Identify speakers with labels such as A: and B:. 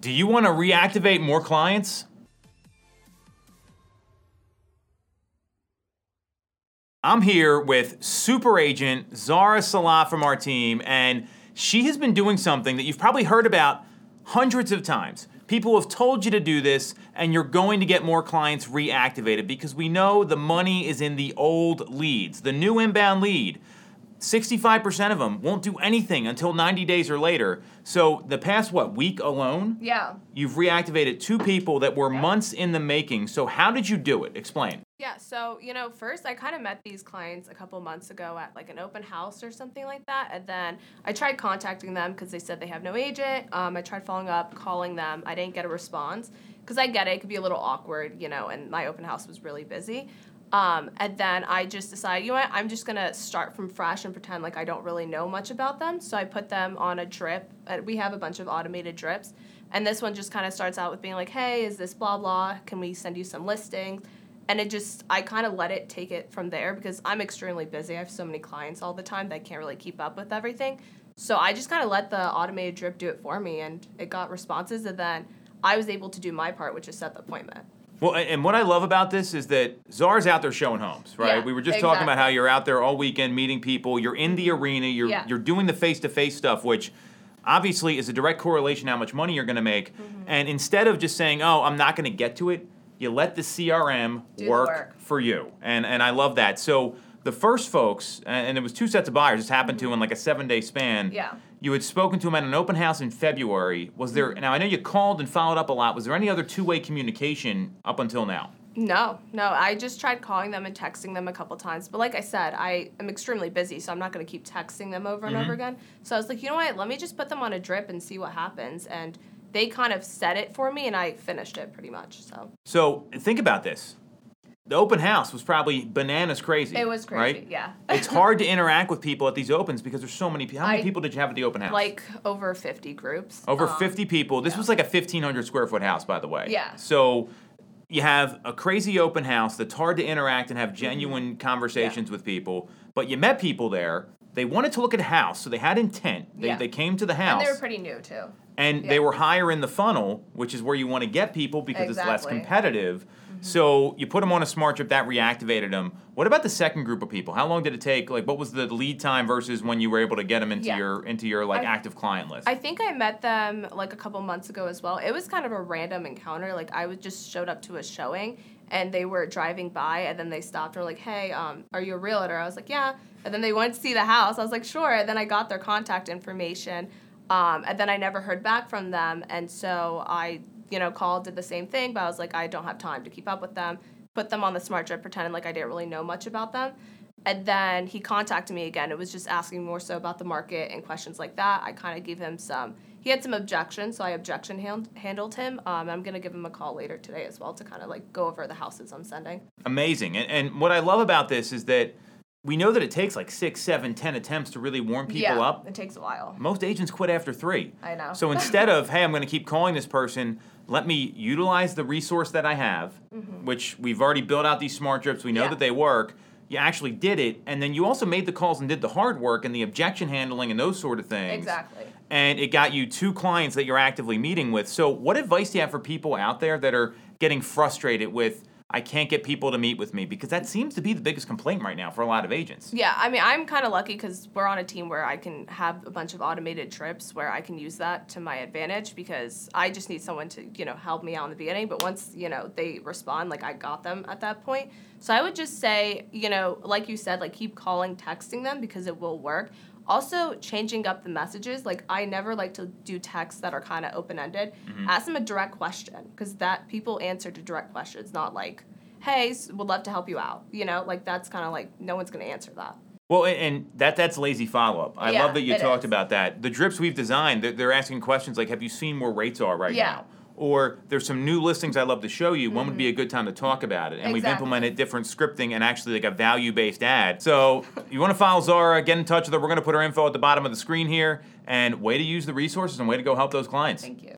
A: Do you want to reactivate more clients? I'm here with super agent Zahra Saleh from our team, and she has been doing something that you've probably heard about hundreds of times. People have told you to do this, and you're going to get more clients reactivated because we know the money is in the old leads. The new inbound lead 65% of them won't do anything until 90 days or later. So, the past, what, week alone?
B: Yeah.
A: You've reactivated two people that were months in the making. So, how did you do it? Explain.
B: Yeah, so, you know, first I kind of met these clients a couple months ago at like an open house or something like that. And then I tried contacting them because they said they have no agent. Um, I tried following up, calling them. I didn't get a response because I get it. It could be a little awkward, you know, and my open house was really busy. Um, and then I just decided, you know what, I'm just gonna start from fresh and pretend like I don't really know much about them. So I put them on a drip. Uh, we have a bunch of automated drips. And this one just kind of starts out with being like, hey, is this blah blah? Can we send you some listings? And it just, I kind of let it take it from there because I'm extremely busy. I have so many clients all the time that I can't really keep up with everything. So I just kind of let the automated drip do it for me and it got responses. And then I was able to do my part, which is set the appointment.
A: Well, and what I love about this is that Zahra's out there showing homes, right?
B: Yeah,
A: we were just talking about how you're out there all weekend meeting people. You're in the arena. You're
B: Yeah.
A: you're doing the face to face stuff, which obviously is a direct correlation to how much money you're going to make.
B: Mm-hmm.
A: And instead of just saying, "Oh, I'm not going to get to it," you let the CRM
B: Do the
A: work,
B: work.
A: for you. And and I love that. So the first folks, and it was two sets of buyers. This happened to in like a seven day span.
B: Mm-hmm. Yeah.
A: You had spoken to them at an open house in February. Was there
B: Mm-hmm.
A: now? I know you called and followed up a lot. Was there any other two way communication up until now?
B: No, no. I just tried calling them and texting them a couple times. But like I said, I am extremely busy, so I'm not going to keep texting them over and over again. So I was like, you know what? Let me just put them on a drip and see what happens. And they kind of set it for me, and I finished it pretty much. So
A: So think about this. The open house was probably bananas crazy.
B: it was crazy.
A: Right?
B: Yeah.
A: it's hard to interact with people at these opens because there's so many people. How many
B: I-
A: people did you have at the open house?
B: like over 50 groups.
A: over
B: Um,
A: 50 people. This
B: yeah.
A: was like a 1,500 square foot house, by the way.
B: Yeah.
A: So you have a crazy open house that's hard to interact and have genuine
B: Mm-hmm.
A: conversations with people, but you met people there. They wanted to look at a house, so they had intent. They,
B: Yeah.
A: they came to the house.
B: And they were pretty new too.
A: and
B: Yeah.
A: they were higher in the funnel, which is where you want to get people because it's less
B: Exactly. Mm-hmm.
A: competitive. So you put them on a smart drip that reactivated them. What about the second group of people? How long did it take? Like, what was the lead time versus when you were able to get them into
B: Yeah.
A: your into your like
B: I-
A: active client list?
B: I think I met them like a couple months ago as well. It was kind of a random encounter. Like I was just showed up to a showing and they were driving by and then they stopped and were like, Hey, um, are you a realtor? I was like, Yeah. And then they wanted to see the house. I was like, Sure. And then I got their contact information. Um, and then I never heard back from them. And so I, you know, called, did the same thing, but I was like, I don't have time to keep up with them. Put them on the smart drip, pretending like I didn't really know much about them. And then he contacted me again. It was just asking more so about the market and questions like that. I kind of gave him some. He had some objections, so I objection hand, handled him. Um, I'm gonna give him a call later today as well to kind of like go over the houses I'm sending.
A: Amazing. And, and what I love about this is that we know that it takes like six, seven, ten attempts to really warm people
B: yeah,
A: up.
B: it takes a while.
A: Most agents quit after three.
B: I know.
A: So instead of, hey, I'm going to keep calling this person, let me utilize the resource that I have, which we've already built out these smart drips. We know
B: Mm-hmm. Yeah.
A: that they work. You actually did it, and then you also made the calls and did the hard work and the objection handling and those sort of things.
B: Exactly.
A: And it got you two clients that you're actively meeting with. So, what advice do you have for people out there that are getting frustrated with, I can't get people to meet with me? Because that seems to be the biggest complaint right now for a lot of agents.
B: Yeah, I mean, I'm kind of lucky because we're on a team where I can have a bunch of automated drips where I can use that to my advantage because I just need someone to, you know, help me out in the beginning. But once, you know, they respond, like I got them at that point. So I would just say, you know, like you said, like keep calling, texting them because it will work. Also, changing up the messages. Like I never like to do texts that are kind of open ended. Mm-hmm. Ask them a direct question because that people answer to direct questions, not like, "Hey, would love to help you out." You know, like that's kind of like no one's gonna answer that.
A: Well, and- and that that's lazy follow up. I
B: Yeah,
A: love that you talked
B: is.
A: about that. The drips we've designed, they're, they're asking questions like, "Have you seen where rates are right
B: Yeah.
A: now?" Or there's some new listings I'd love to show you. When would be a good time to talk about it? And we've
B: Mm-hmm.
A: Implemented different scripting and actually like a value based ad. So you want to follow Zahra, get in touch with her. We're going to put her info at the bottom of the screen here. And way to use the resources and way to go help those clients.
B: Thank you.